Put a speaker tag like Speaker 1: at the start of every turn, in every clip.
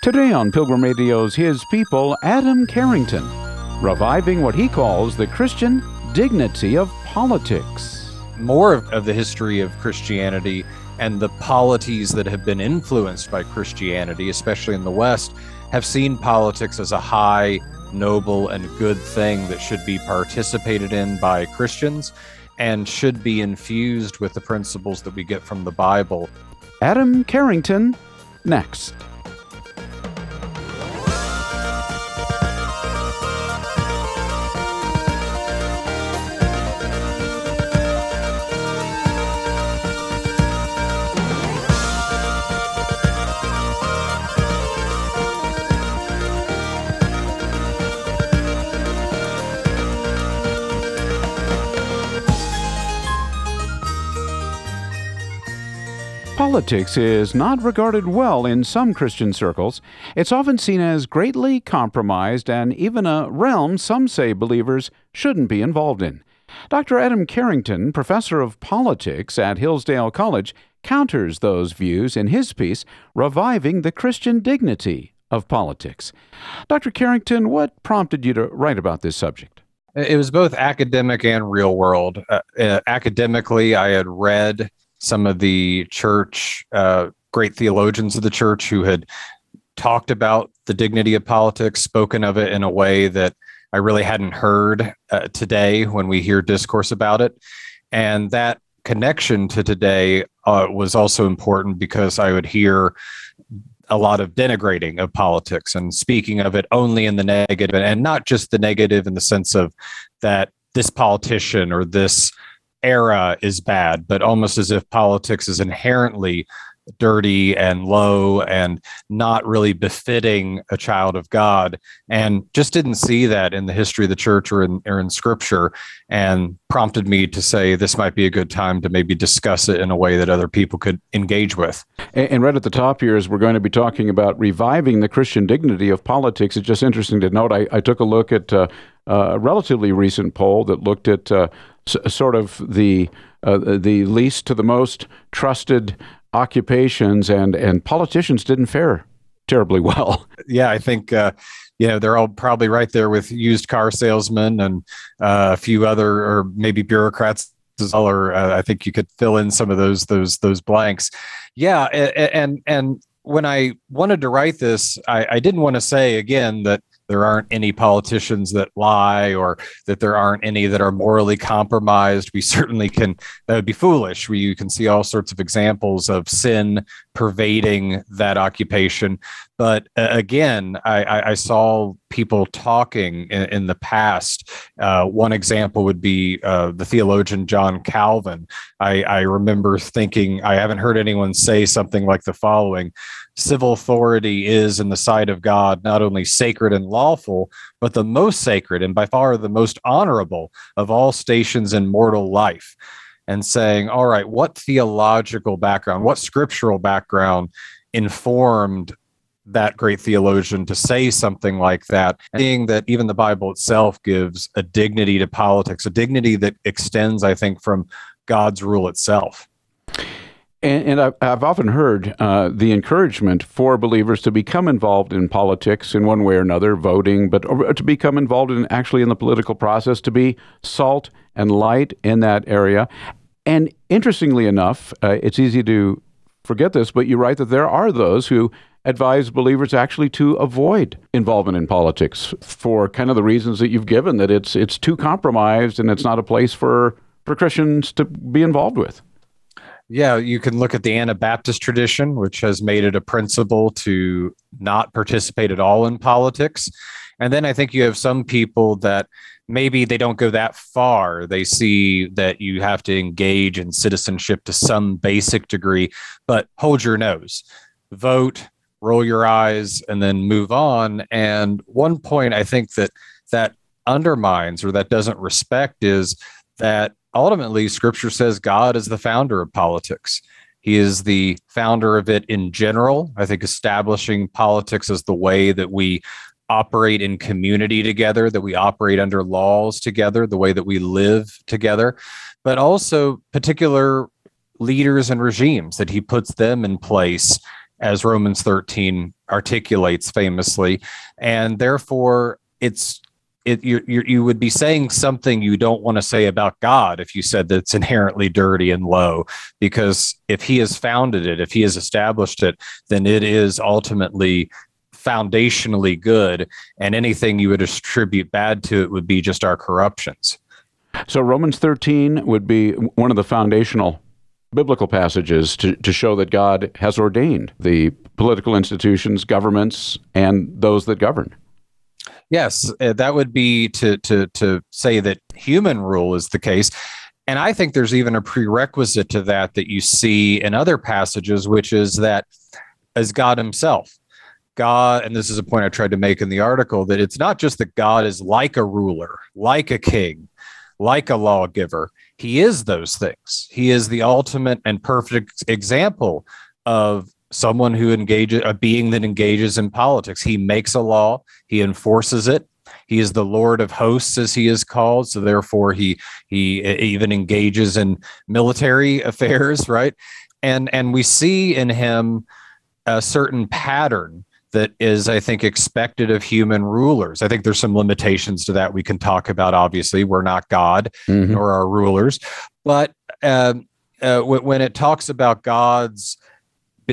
Speaker 1: Today on Pilgrim Radio's His People, Adam Carrington, reviving what he calls the Christian dignity of politics.
Speaker 2: More of, of the history of Christianity and the polities that have been influenced by Christianity, especially in the West, have seen politics as a high, noble, and good thing that should be participated in by Christians and should be infused with the principles that we get from the Bible.
Speaker 1: Adam Carrington, next. Politics is not regarded well in some Christian circles. It's often seen as greatly compromised and even a realm some say believers shouldn't be involved in. Dr. Adam Carrington, professor of politics at Hillsdale College, counters those views in his piece, Reviving the Christian Dignity of Politics. Dr. Carrington, what prompted you to write about this subject?
Speaker 2: It was both academic and real world. Uh, uh, academically, I had read some of the church, uh, great theologians of the church who had talked about the dignity of politics, spoken of it in a way that I really hadn't heard uh, today when we hear discourse about it. And that connection to today uh, was also important because I would hear a lot of denigrating of politics and speaking of it only in the negative and not just the negative in the sense of that this politician or this era is bad, but almost as if politics is inherently dirty and low and not really befitting a child of God. And just didn't see that in the history of the church or in, or in scripture and prompted me to say this might be a good time to maybe discuss it in a way that other people could engage with.
Speaker 1: And, and right at the top here is we're going to be talking about reviving the Christian dignity of politics, it's just interesting to note. I, I took a look at uh, a relatively recent poll that looked at uh, s- sort of the uh, the least to the most trusted occupations, and and politicians didn't fare terribly well.
Speaker 2: Yeah, I think. Uh, you know they're all probably right there with used car salesmen and uh, a few other or maybe bureaucrats as well or uh, i think you could fill in some of those those those blanks yeah and and, and when i wanted to write this I, I didn't want to say again that there aren't any politicians that lie or that there aren't any that are morally compromised. We certainly can, that would be foolish. We, you can see all sorts of examples of sin pervading that occupation. But uh, again, I, I, saw people talking in, in the past. Uh, one example would be uh, the theologian John Calvin. I, I remember thinking, I haven't heard anyone say something like the following civil authority is in the sight of God not only sacred and lawful, but the most sacred and by far the most honorable of all stations in mortal life. And saying, all right, what theological background, what scriptural background informed that great theologian to say something like that, seeing that even the Bible itself gives a dignity to politics, a dignity that extends, I think, from God's rule itself.
Speaker 1: And, and I've, often heard uh, the encouragement for believers to become involved in politics in one way or another, voting, but to become involved in actually in the political process, to be salt and light in that area. And interestingly enough, uh, it's easy to forget this, but you write that there are those who advise believers actually to avoid involvement in politics for kind of the reasons that you've given that it's it's too compromised and it's not a place for for Christians to be involved with.
Speaker 2: Yeah, you can look at the Anabaptist tradition, which has made it a principle to not participate at all in politics. And then I think you have some people that maybe they don't go that far. They see that you have to engage in citizenship to some basic degree, but hold your nose, vote, roll your eyes, and then move on. And one point I think that that undermines or that doesn't respect is that ultimately, scripture says God is the founder of politics. He is the founder of it in general. I think establishing politics as the way that we operate in community together, that we operate under laws together, the way that we live together, but also particular leaders and regimes that he puts them in place as Romans 13 articulates famously. And therefore, it's it, you you would be saying something you don't want to say about God if you said that it's inherently dirty and low, because if He has founded it, if He has established it, then it is ultimately foundationally good, and anything you would attribute bad to it would be just our corruptions.
Speaker 1: So Romans 13 would be one of the foundational biblical passages to, to show that God has ordained the political institutions, governments, and those that govern.
Speaker 2: Yes, uh, that would be to to to say that human rule is the case. And I think there's even a prerequisite to that that you see in other passages, which is that as God Himself, God, and this is a point I tried to make in the article, that it's not just that God is like a ruler, like a king, like a lawgiver. He is those things. He is the ultimate and perfect example of someone who engages, a being that engages in politics. He makes a law, he enforces it. He is the Lord of hosts, as he is called. So therefore, he he even engages in military affairs, right? And and we see in him a certain pattern that is, I think, expected of human rulers. I think there's some limitations to that we can talk about. Obviously, we're not God mm-hmm. nor our rulers, but um, uh, when it talks about God's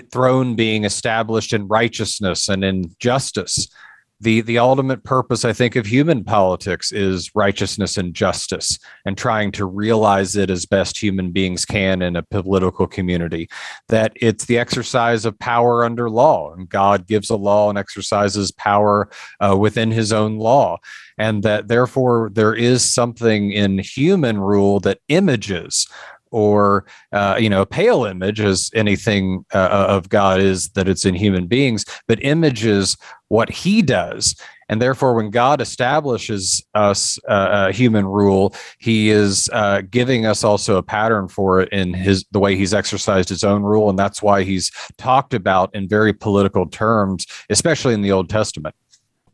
Speaker 2: throne being established in righteousness and in justice, the the ultimate purpose i think of human politics is righteousness and justice and trying to realize it as best human beings can in a political community. That it's the exercise of power under law. And god gives a law and exercises power uh, within his own law. And that therefore there is something in human rule that images or uh, you know a pale image as anything uh, uh, of god is that it's in human beings but images what he does. And therefore when god establishes us uh, human rule he is uh, giving us also a pattern for it in his the way he's exercised his own rule. And that's why he's talked about in very political terms especially in the old testament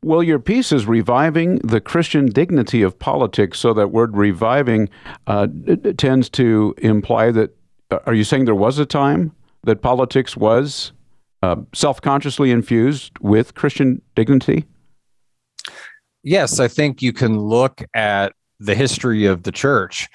Speaker 1: well, your piece is reviving the Christian dignity of politics. So that word reviving uh, tends to imply that. Uh, are you saying there was a time that politics was uh, self consciously infused with Christian dignity?
Speaker 2: Yes, I think you can look at the history of the church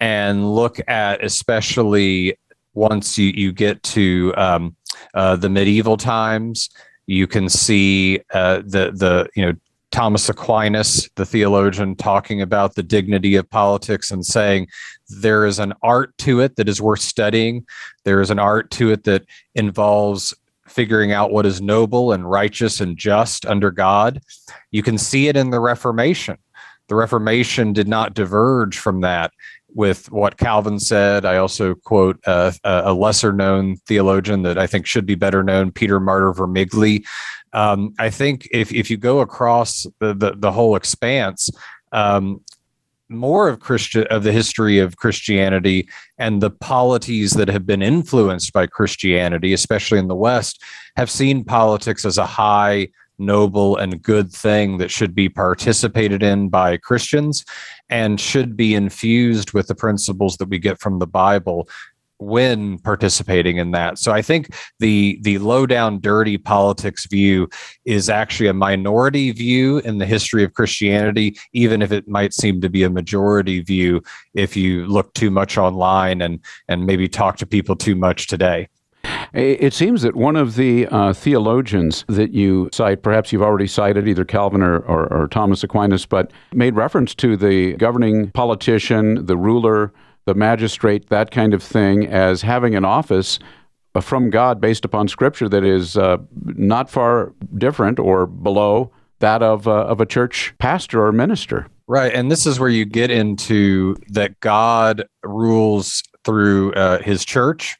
Speaker 2: and look at especially once you, you get to um, uh, the medieval times you can see uh, the the you know Thomas Aquinas, the theologian, talking about the dignity of politics and saying there is an art to it that is worth studying. There is an art to it that involves figuring out what is noble and righteous and just under God. You can see it in the Reformation. The Reformation did not diverge from that with what Calvin said. I also quote uh, a lesser known theologian that I think should be better known, Peter Martyr Vermigli. Um, I think if, if you go across the, the, the whole expanse, um, more of Christian of the history of Christianity and the polities that have been influenced by Christianity, especially in the West, have seen politics as a high noble and good thing that should be participated in by Christians and should be infused with the principles that we get from the Bible when participating in that. So I think the the low down dirty politics view is actually a minority view in the history of Christianity even if it might seem to be a majority view if you look too much online and and maybe talk to people too much today.
Speaker 1: It seems that one of the uh, theologians that you cite, perhaps you've already cited either Calvin or, or, or Thomas Aquinas, but made reference to the governing politician, the ruler, the magistrate, that kind of thing, as having an office uh, from God based upon Scripture that is uh, not far different or below that of, uh, of a church pastor or minister.
Speaker 2: Right. And this is where you get into that God rules through uh, his church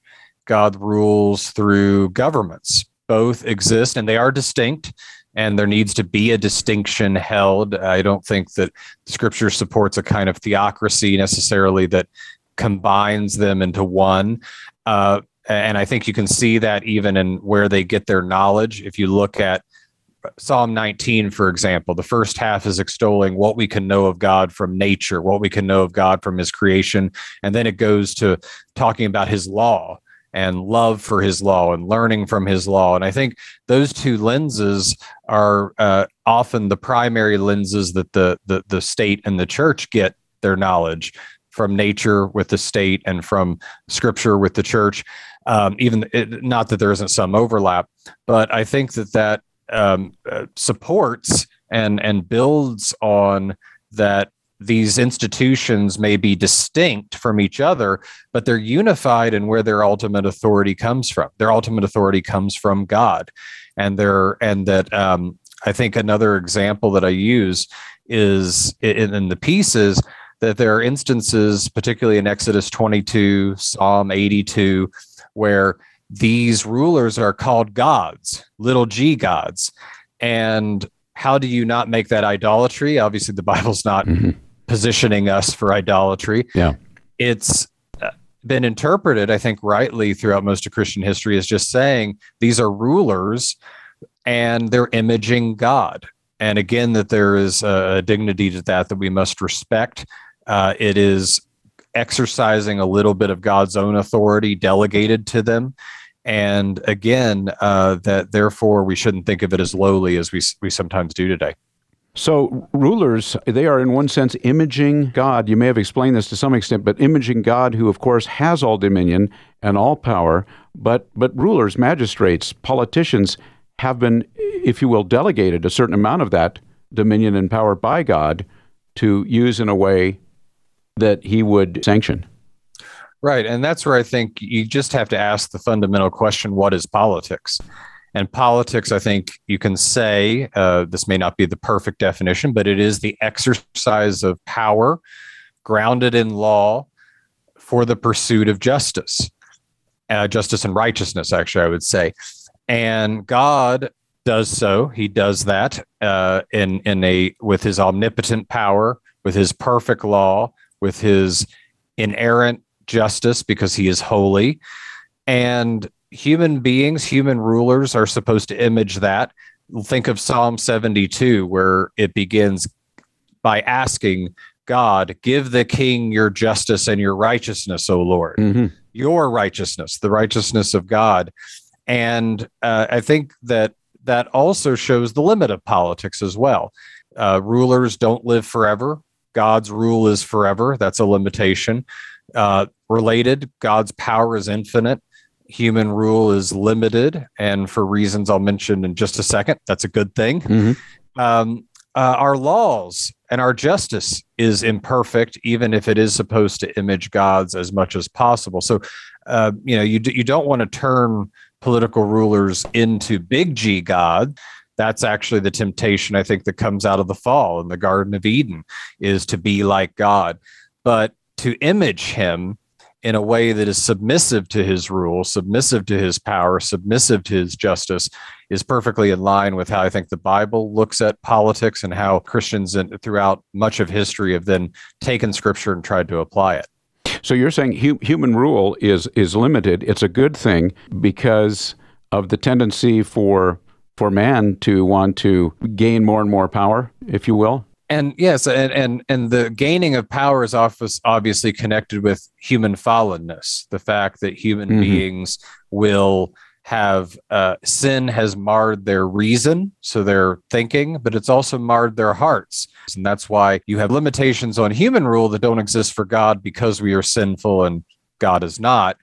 Speaker 2: God rules through governments. Both exist and they are distinct, and there needs to be a distinction held. I don't think that scripture supports a kind of theocracy necessarily that combines them into one. Uh, and I think you can see that even in where they get their knowledge. If you look at Psalm 19, for example, the first half is extolling what we can know of God from nature, what we can know of God from his creation. And then it goes to talking about his law and love for his law and learning from his law. And I think those two lenses are uh, often the primary lenses that the, the the state and the church get their knowledge from nature with the state and from scripture with the church. Um, even it, not that there isn't some overlap, but I think that that um, uh, supports and and builds on that these institutions may be distinct from each other, but they're unified in where their ultimate authority comes from. Their ultimate authority comes from God, and they're and that um, I think another example that I use is in, in the pieces that there are instances, particularly in Exodus 22, Psalm 82, where these rulers are called gods, little g gods. And how do you not make that idolatry? Obviously, the Bible's not mm-hmm. Positioning us for idolatry.
Speaker 1: Yeah.
Speaker 2: It's been interpreted, I think, rightly throughout most of Christian history as just saying these are rulers and they're imaging God. And again, that there is a dignity to that that we must respect. Uh, it is exercising a little bit of God's own authority delegated to them and again uh, that therefore we shouldn't think of it as lowly as we we sometimes do today.
Speaker 1: So rulers, they are in one sense imaging God. You may have explained this to some extent, but imaging God, who of course has all dominion and all power. But but rulers, magistrates, politicians have been, if you will, delegated a certain amount of that dominion and power by God to use in a way that He would sanction.
Speaker 2: Right. And that's where I think you just have to ask the fundamental question what is politics? And politics, I think you can say, uh, this may not be the perfect definition, but it is the exercise of power grounded in law for the pursuit of justice, uh, justice and righteousness, actually, I would say. And God does so. He does that uh, in in a with his omnipotent power, with his perfect law, with his inerrant justice because he is holy. And human beings, human rulers are supposed to image that. Think of Psalm 72, where it begins by asking God, give the king your justice and your righteousness, O Lord, mm-hmm. your righteousness, the righteousness of God. And uh, I think that that also shows the limit of politics as well. Uh, rulers don't live forever. God's rule is forever. That's a limitation. Uh, related, God's power is infinite. Human rule is limited, and for reasons I'll mention in just a second, that's a good thing. Mm-hmm. Um, uh, our laws and our justice is imperfect, even if it is supposed to image God's as much as possible. So, uh, you know, you d- you don't want to turn political rulers into big G God. That's actually the temptation I think that comes out of the fall in the Garden of Eden is to be like God. But to image him in a way that is submissive to his rule, submissive to his power, submissive to his justice is perfectly in line with how I think the Bible looks at politics and how Christians in, throughout much of history have then taken scripture and tried to apply it.
Speaker 1: So you're saying hu- human rule is is limited. It's a good thing because of the tendency for for man to want to gain more and more power, if you will
Speaker 2: and yes and, and and the gaining of power is obviously connected with human fallenness the fact that human mm-hmm. beings will have uh, sin has marred their reason so their thinking but it's also marred their hearts and that's why you have limitations on human rule that don't exist for god because we are sinful and god is not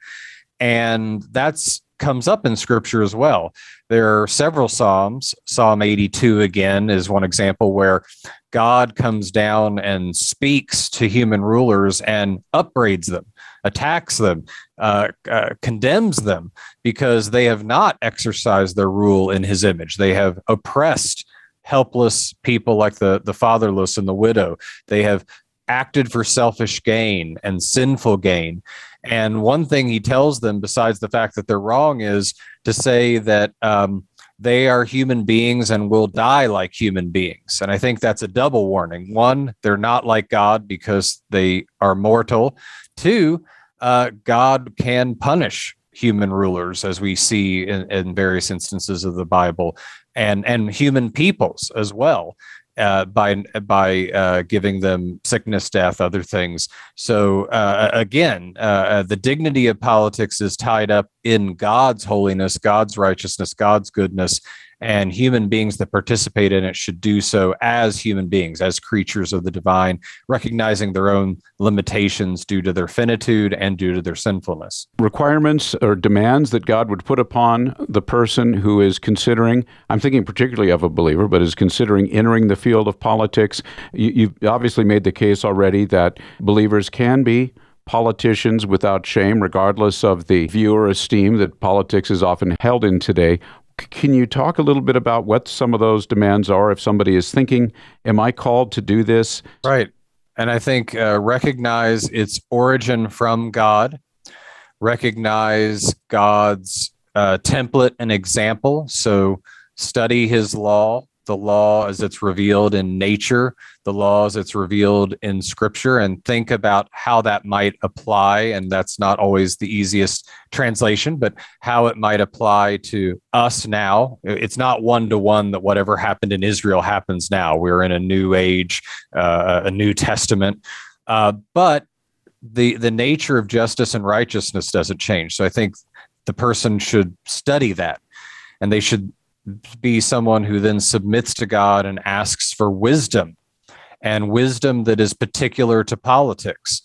Speaker 2: and that's comes up in scripture as well. There are several Psalms. Psalm 82, again, is one example where God comes down and speaks to human rulers and upbraids them, attacks them, uh, uh, condemns them because they have not exercised their rule in his image. They have oppressed helpless people like the, the fatherless and the widow. They have acted for selfish gain and sinful gain. And one thing he tells them, besides the fact that they're wrong, is to say that um, they are human beings and will die like human beings. And I think that's a double warning. One, they're not like God because they are mortal. Two, uh, God can punish human rulers, as we see in, in various instances of the Bible, and and human peoples as well. Uh, by by uh, giving them sickness, death, other things. So uh, again, uh, uh, the dignity of politics is tied up in God's holiness, God's righteousness, God's goodness, and human beings that participate in it should do so as human beings, as creatures of the divine, recognizing their own limitations due to their finitude and due to their sinfulness.
Speaker 1: Requirements or demands that God would put upon the person who is considering, I'm thinking particularly of a believer, but is considering entering the field of politics. You, have obviously made the case already that believers can be politicians without shame, regardless of the view or esteem that politics is often held in today. Can you talk a little bit about what some of those demands are if somebody is thinking, Am I called to do this?
Speaker 2: Right. And I think uh, recognize its origin from God, recognize God's uh, template and example. So study his law, the law as it's revealed in nature, the law as it's revealed in scripture, and think about how that might apply. And that's not always the easiest translation, but how it might apply to us now. It's not one to one that whatever happened in Israel happens now. We're in a new age, uh, a new testament. Uh, but the the nature of justice and righteousness doesn't change. So I think the person should study that and they should be someone who then submits to God and asks for wisdom and wisdom that is particular to politics.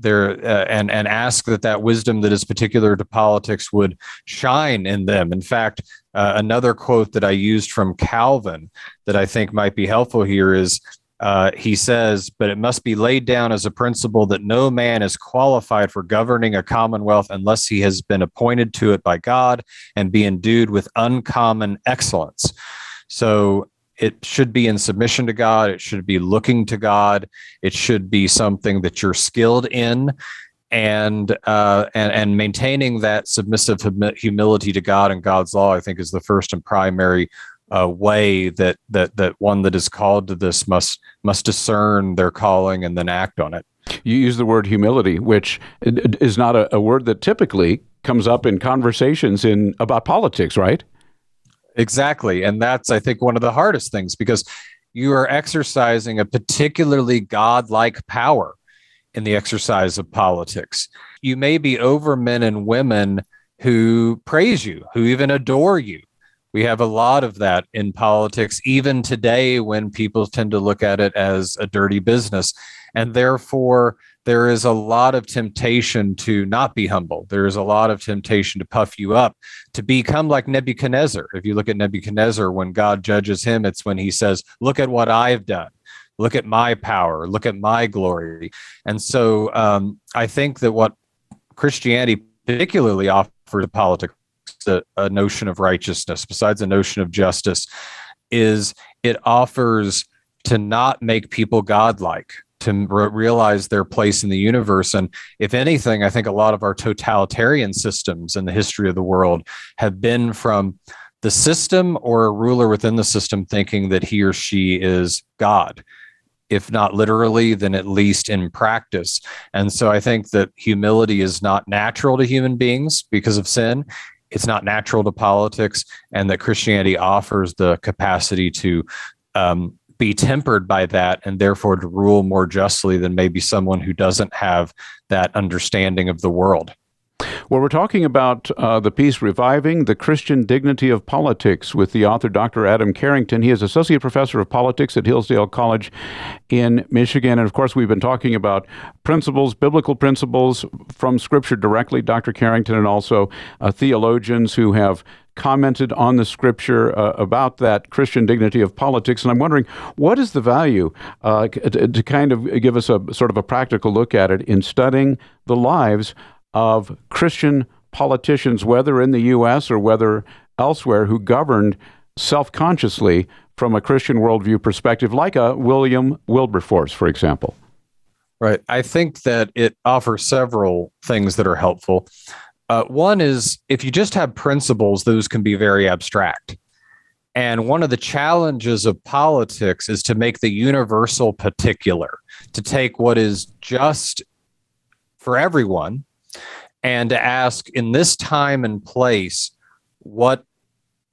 Speaker 2: There uh, and and ask that that wisdom that is particular to politics would shine in them. In fact uh, another quote that i used from calvin that i think might be helpful here is uh, he says, but it must be laid down as a principle that no man is qualified for governing a commonwealth unless he has been appointed to it by God and be endued with uncommon excellence. So it should be in submission to God. It should be looking to God. It should be something that you're skilled in. And, uh, and and maintaining that submissive humility to God and God's law, I think, is the first and primary uh, way that that that one that is called to this must must discern their calling and then act on it.
Speaker 1: You use the word humility, which is not a, a word that typically comes up in conversations in about politics, right?
Speaker 2: Exactly, and that's I think one of the hardest things because you are exercising a particularly godlike power in the exercise of politics. You may be over men and women who praise you, who even adore you, we have a lot of that in politics, even today when people tend to look at it as a dirty business. And therefore, there is a lot of temptation to not be humble. There is a lot of temptation to puff you up, to become like Nebuchadnezzar. If you look at Nebuchadnezzar, when God judges him, it's when he says, Look at what I've done. Look at my power. Look at my glory. And so um, I think that what Christianity particularly offers to politics a, a notion of righteousness, besides a notion of justice, is it offers to not make people godlike, to re- realize their place in the universe. And if anything, I think a lot of our totalitarian systems in the history of the world have been from the system or a ruler within the system thinking that he or she is God. If not literally, then at least in practice. And so I think that humility is not natural to human beings because of sin it's not natural to politics, and that Christianity offers the capacity to um, be tempered by that and therefore to rule more justly than maybe someone who doesn't have that understanding of the world.
Speaker 1: Well, we're talking about uh, the piece Reviving the Christian Dignity of Politics with the author Dr. Adam Carrington. He is Associate Professor of Politics at Hillsdale College in Michigan. And of course, we've been talking about principles, biblical principles from Scripture directly, Dr. Carrington, and also uh, theologians who have commented on the scripture uh, about that Christian dignity of politics. And I'm wondering, what is the value uh, to, to, kind of give us a sort of a practical look at it in studying the lives of Christian politicians, whether in the U.S. or whether elsewhere, who governed self consciously from a Christian worldview perspective, like a William Wilberforce, for example.
Speaker 2: Right. I think that it offers several things that are helpful. Uh, one is if you just have principles, those can be very abstract. And one of the challenges of politics is to make the universal particular, to take what is just for everyone and to ask in this time and place what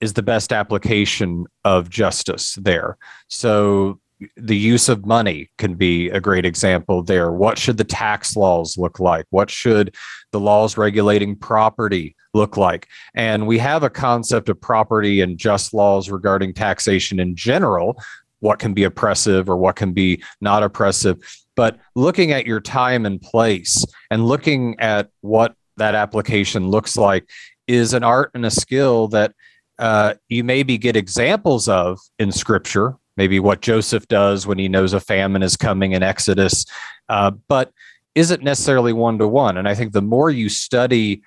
Speaker 2: is the best application of justice there. So the use of money can be a great example there. What should the tax laws look like? What should the laws regulating property look like? And we have a concept of property and just laws regarding taxation in general, what can be oppressive or what can be not oppressive. But looking at your time and place and looking at what that application looks like is an art and a skill that uh, you maybe get examples of in scripture, maybe what Joseph does when he knows a famine is coming in Exodus, uh, but isn't necessarily one to one. And I think the more you study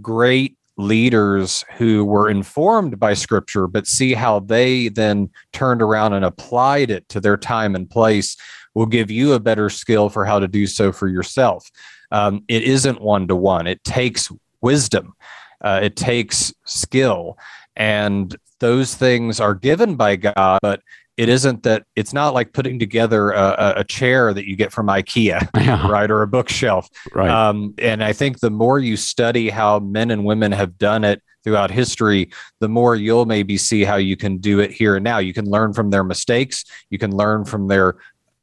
Speaker 2: great leaders who were informed by scripture, but see how they then turned around and applied it to their time and place, will give you a better skill for how to do so for yourself. Um, it isn't one to one, it takes wisdom, uh, it takes skill. And those things are given by God, but it isn't that it's not like putting together a, a chair that you get from IKEA, yeah. right, or a bookshelf.
Speaker 1: Right. Um,
Speaker 2: and I think the more you study how men and women have done it throughout history, the more you'll maybe see how you can do it here and now. You can learn from their mistakes. You can learn from their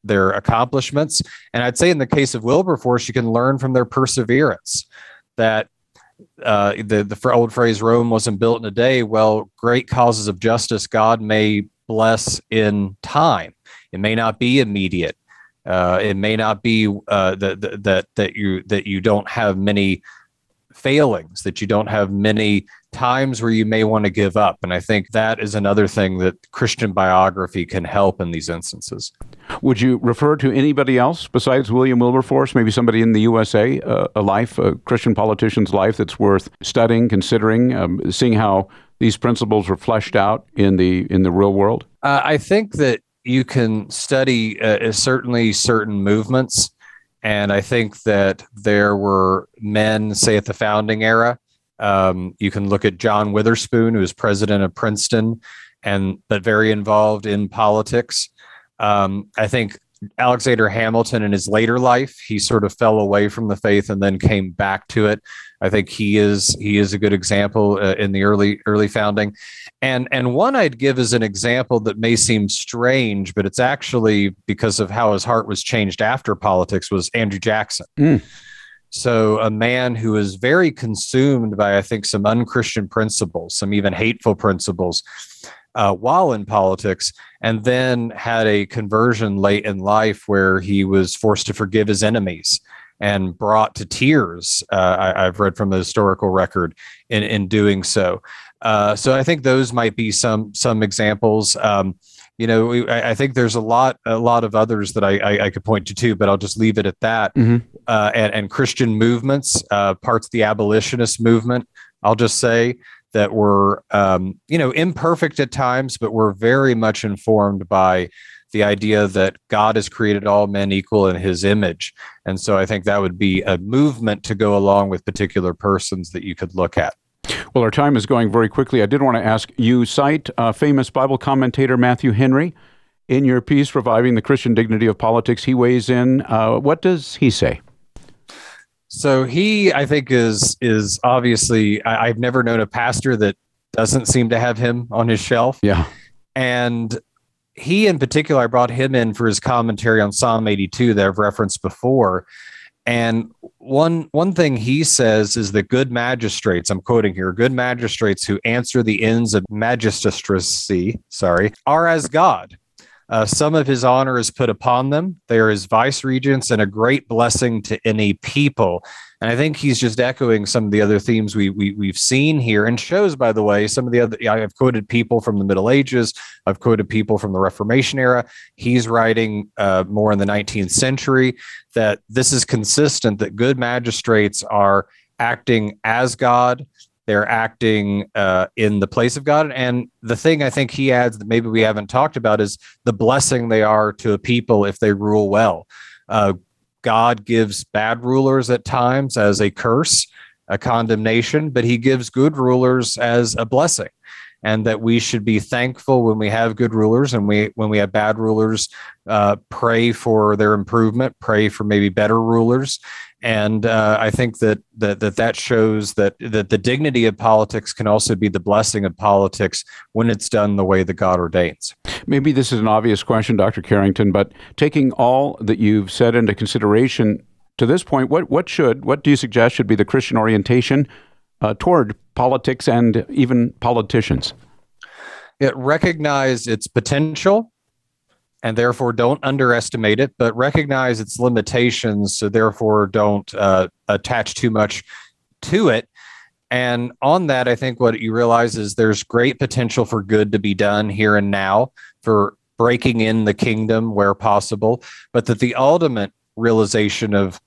Speaker 2: their accomplishments, and I'd say in the case of Wilberforce, you can learn from their perseverance. That uh, the the old phrase "Rome wasn't built in a day." Well, great causes of justice God may bless in time. It may not be immediate. Uh, it may not be uh, that that that you that you don't have many failings, that you don't have many times where you may want to give up. And I think that is another thing that Christian biography can help in these instances.
Speaker 1: Would you refer to anybody else besides William Wilberforce, maybe somebody in the USA, uh, a life, a Christian politician's life that's worth studying, considering, um, seeing how these principles were fleshed out in the in the real world?
Speaker 2: Uh, I think that you can study uh, certainly certain movements and I think that there were men, say at the founding era. Um, you can look at John Witherspoon, who was president of Princeton, and but very involved in politics. Um, I think Alexander Hamilton in his later life, he sort of fell away from the faith and then came back to it. I think he is he is a good example uh, in the early early founding, and and one I'd give as an example that may seem strange, but it's actually because of how his heart was changed after politics was Andrew Jackson. Mm. So a man who was very consumed by I think some unchristian principles, some even hateful principles, uh, while in politics, and then had a conversion late in life where he was forced to forgive his enemies and brought to tears. Uh, I, have read from the historical record in, in doing so. Uh, so I think those might be some some examples. Um, you know, we, I, I, think there's a lot a lot of others that I, I, I, could point to too, but I'll just leave it at that. Mm-hmm. Uh, and, and, Christian movements, uh, parts of the abolitionist movement. I'll just say that were um, you know imperfect at times, but were very much informed by the idea that God has created all men equal in his image. And so I think that would be a movement to go along with particular persons that you could look at.
Speaker 1: Well, our time is going very quickly. I did want to ask you cite uh, famous Bible commentator Matthew Henry in your piece, Reviving the Christian Dignity of Politics. He weighs in. Uh, what does he say?
Speaker 2: So he, I think, is is obviously. I, I've never known a pastor that doesn't seem to have him on his shelf.
Speaker 1: Yeah.
Speaker 2: And he in particular, I brought him in for his commentary on Psalm 82 that I've referenced before. And one one thing he says is that good magistrates, I'm quoting here, good magistrates who answer the ends of magistracy, sorry, are as God. Uh, some of his honor is put upon them. They are his vice regents and a great blessing to any people. And I think he's just echoing some of the other themes we, we we've seen here and shows, by the way, some of the other. I've quoted people from the Middle Ages. I've quoted people from the Reformation era. He's writing uh, more in the 19th century. That this is consistent. That good magistrates are acting as God. They're acting uh, in the place of God. And the thing I think he adds that maybe we haven't talked about is the blessing they are to a people if they rule well. Uh, God gives bad rulers at times as a curse, a condemnation, but he gives good rulers as a blessing. And that we should be thankful when we have good rulers and we when we have bad rulers, uh, pray for their improvement, pray for maybe better rulers, and uh, I think that, that that that shows that that the dignity of politics can also be the blessing of politics when it's done the way that God ordains.
Speaker 1: Maybe this is an obvious question, Dr. Carrington, but taking all that you've said into consideration to this point, what, what should, what do you suggest should be the Christian orientation uh, toward politics and even politicians?
Speaker 2: It recognize its potential and therefore don't underestimate it, but recognize its limitations, so therefore don't uh, attach too much to it. And on that, I think what you realize is there's great potential for good to be done here and now for breaking in the kingdom where possible, but that the ultimate realization of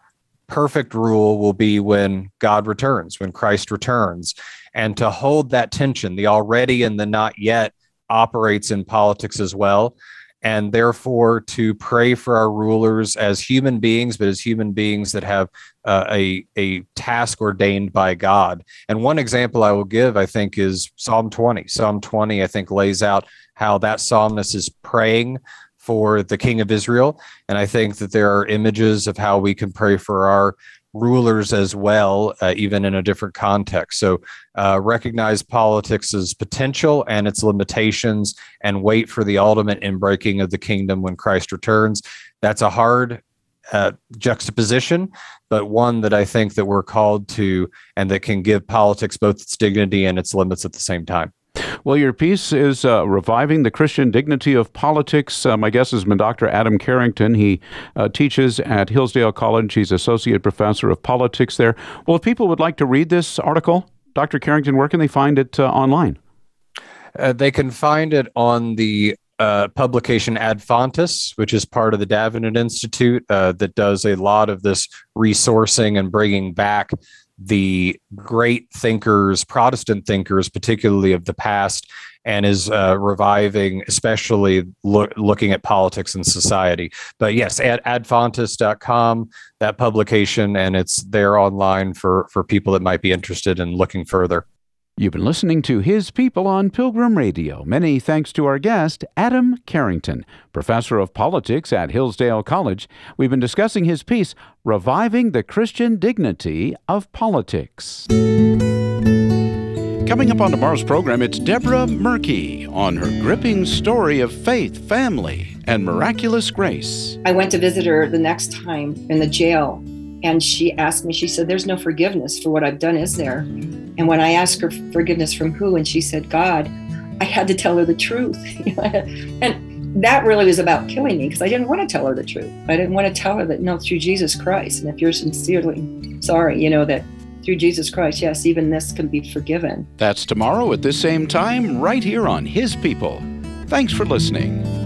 Speaker 2: perfect rule will be when God returns, when Christ returns. And to hold that tension, the already and the not yet operates in politics as well and therefore to pray for our rulers as human beings, but as human beings that have uh, a a task ordained by God. And one example I will give, I think, is Psalm 20. Psalm 20, I think, lays out how that psalmist is praying for the king of Israel. And I think that there are images of how we can pray for our rulers as well, uh, even in a different context. So uh, recognize politics' potential and its limitations and wait for the ultimate inbreaking of the kingdom when Christ returns. That's a hard uh, juxtaposition, but one that I think that we're called to and that can give politics both its dignity and its limits at the same time.
Speaker 1: Well, your piece is uh, Reviving the Christian Dignity of Politics. Uh, my guest is Dr. Adam Carrington. He uh, teaches at Hillsdale College. He's Associate Professor of Politics there. Well, if people would like to read this article, Dr. Carrington, where can they find it uh, online?
Speaker 2: Uh, they can find it on the uh, publication Adfontes, which is part of the Davenant Institute that does a lot of this resourcing and bringing back the great thinkers, Protestant thinkers, particularly of the past, and is uh, reviving, especially looking at politics and society. But yes, at adfontes.com, that publication, and it's there online for, for people that might be interested in looking further.
Speaker 1: You've been listening to His People on Pilgrim Radio. Many thanks to our guest, Adam Carrington, professor of politics at Hillsdale College. We've been discussing his piece, Reviving the Christian Dignity of Politics. Coming up on tomorrow's program, it's Deborah Murky on her gripping story of faith, family, and miraculous grace.
Speaker 3: I went to visit her the next time in the jail, and she asked me, she said, There's no forgiveness for what I've done, is there? And when I asked her forgiveness from who, and she said, God, I had to tell her the truth. and that really was about killing me because I didn't want to tell her the truth. I didn't want to tell her that, no, through Jesus Christ. And if you're sincerely sorry, you know, that through Jesus Christ, yes, even this can be forgiven.
Speaker 1: That's tomorrow at this same time, right here on His People. Thanks for listening.